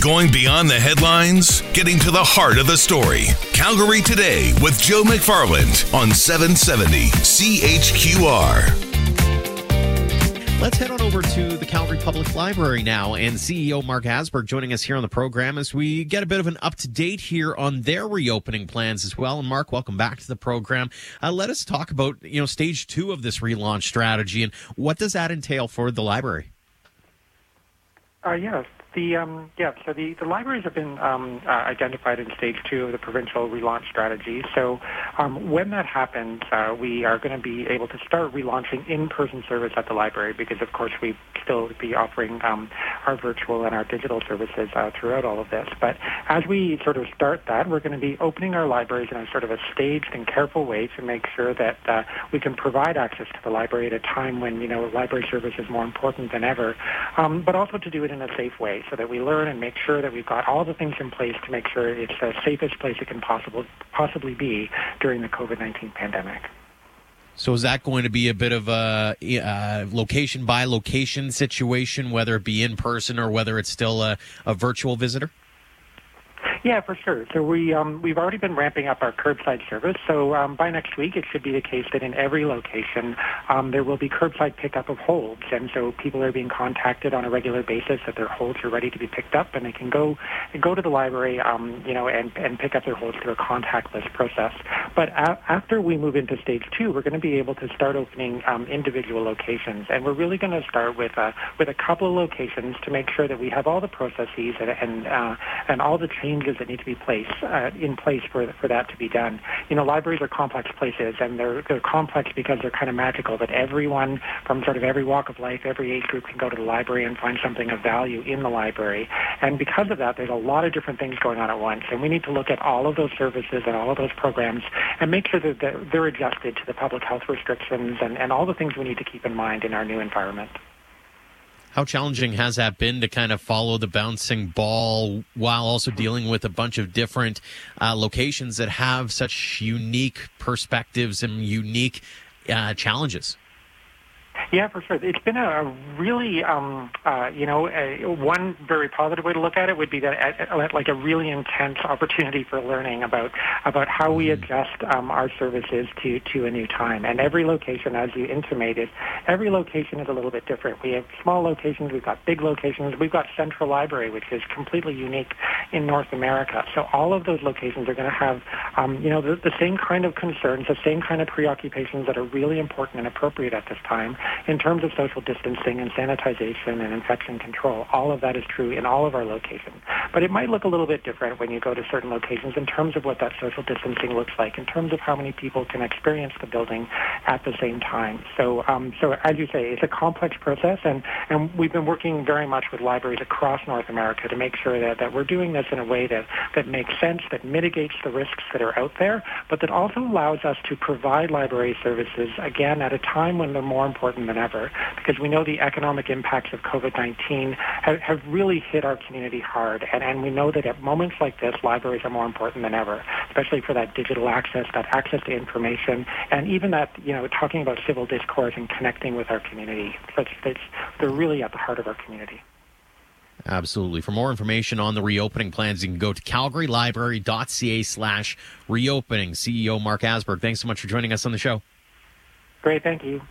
Going beyond the headlines, getting to the heart of the story. Calgary Today with Joe McFarland on 770 CHQR. Let's head on over to the Calgary Public Library now and CEO Mark Asberg joining us here on the program as we get a bit of an up to date here on their reopening plans as well. And Mark, welcome back to the program. Uh, let us talk about, you know, stage two of this relaunch strategy and what does that entail for the library? Uh, yes, the um, yeah, so the, the libraries have been um, uh, identified in stage two of the provincial relaunch strategy. So um, when that happens, uh, we are going to be able to start relaunching in-person service at the library because, of course, we still be offering um, our virtual and our digital services uh, throughout all of this. But as we sort of start that, we're going to be opening our libraries in a sort of a staged and careful way to make sure that uh, we can provide access to the library at a time when you know library service is more important than ever, um, but also to do it in a safe way so that we learn and make sure that we've got all the things in place to make sure it's the safest place it can possible, possibly be during the COVID-19 pandemic. So is that going to be a bit of a uh, location by location situation, whether it be in person or whether it's still a, a virtual visitor? Yeah, for sure. So we um, we've already been ramping up our curbside service. So um, by next week, it should be the case that in every location um, there will be curbside pickup of holds, and so people are being contacted on a regular basis that their holds are ready to be picked up, and they can go go to the library, um, you know, and and pick up their holds through a contactless process. But a- after we move into stage two, we're going to be able to start opening um, individual locations, and we're really going to start with a with a couple of locations to make sure that we have all the processes and and, uh, and all the changes that need to be placed uh, in place for for that to be done. You know, libraries are complex places, and they're they're complex because they're kind of magical. That everyone from sort of every walk of life, every age group can go to the library and find something of value in the library. And because of that, there's a lot of different things going on at once, and we need to look at all of those services and all of those programs and make sure that they're adjusted to the public health restrictions and, and all the things we need to keep in mind in our new environment. How challenging has that been to kind of follow the bouncing ball while also dealing with a bunch of different uh, locations that have such unique perspectives and unique uh, challenges? Yeah, for sure. It's been a really, um, uh, you know, a, one very positive way to look at it would be that like a really intense opportunity for learning about about how we mm-hmm. adjust um, our services to to a new time. And every location, as you intimated, every location is a little bit different. We have small locations, we've got big locations, we've got Central Library, which is completely unique in North America. So all of those locations are going to have, um, you know, the, the same kind of concerns, the same kind of preoccupations that are really important and appropriate at this time in terms of social distancing and sanitization and infection control, all of that is true in all of our locations. But it might look a little bit different when you go to certain locations in terms of what that social distancing looks like, in terms of how many people can experience the building at the same time. So, um, so as you say, it's a complex process, and, and we've been working very much with libraries across North America to make sure that, that we're doing this in a way that, that makes sense, that mitigates the risks that are out there, but that also allows us to provide library services, again, at a time when they're more important than ever because we know the economic impacts of COVID-19 have, have really hit our community hard. And, and we know that at moments like this, libraries are more important than ever, especially for that digital access, that access to information, and even that, you know, talking about civil discourse and connecting with our community. It's, it's, they're really at the heart of our community. Absolutely. For more information on the reopening plans, you can go to calgarylibrary.ca slash reopening. CEO Mark Asberg, thanks so much for joining us on the show. Great. Thank you.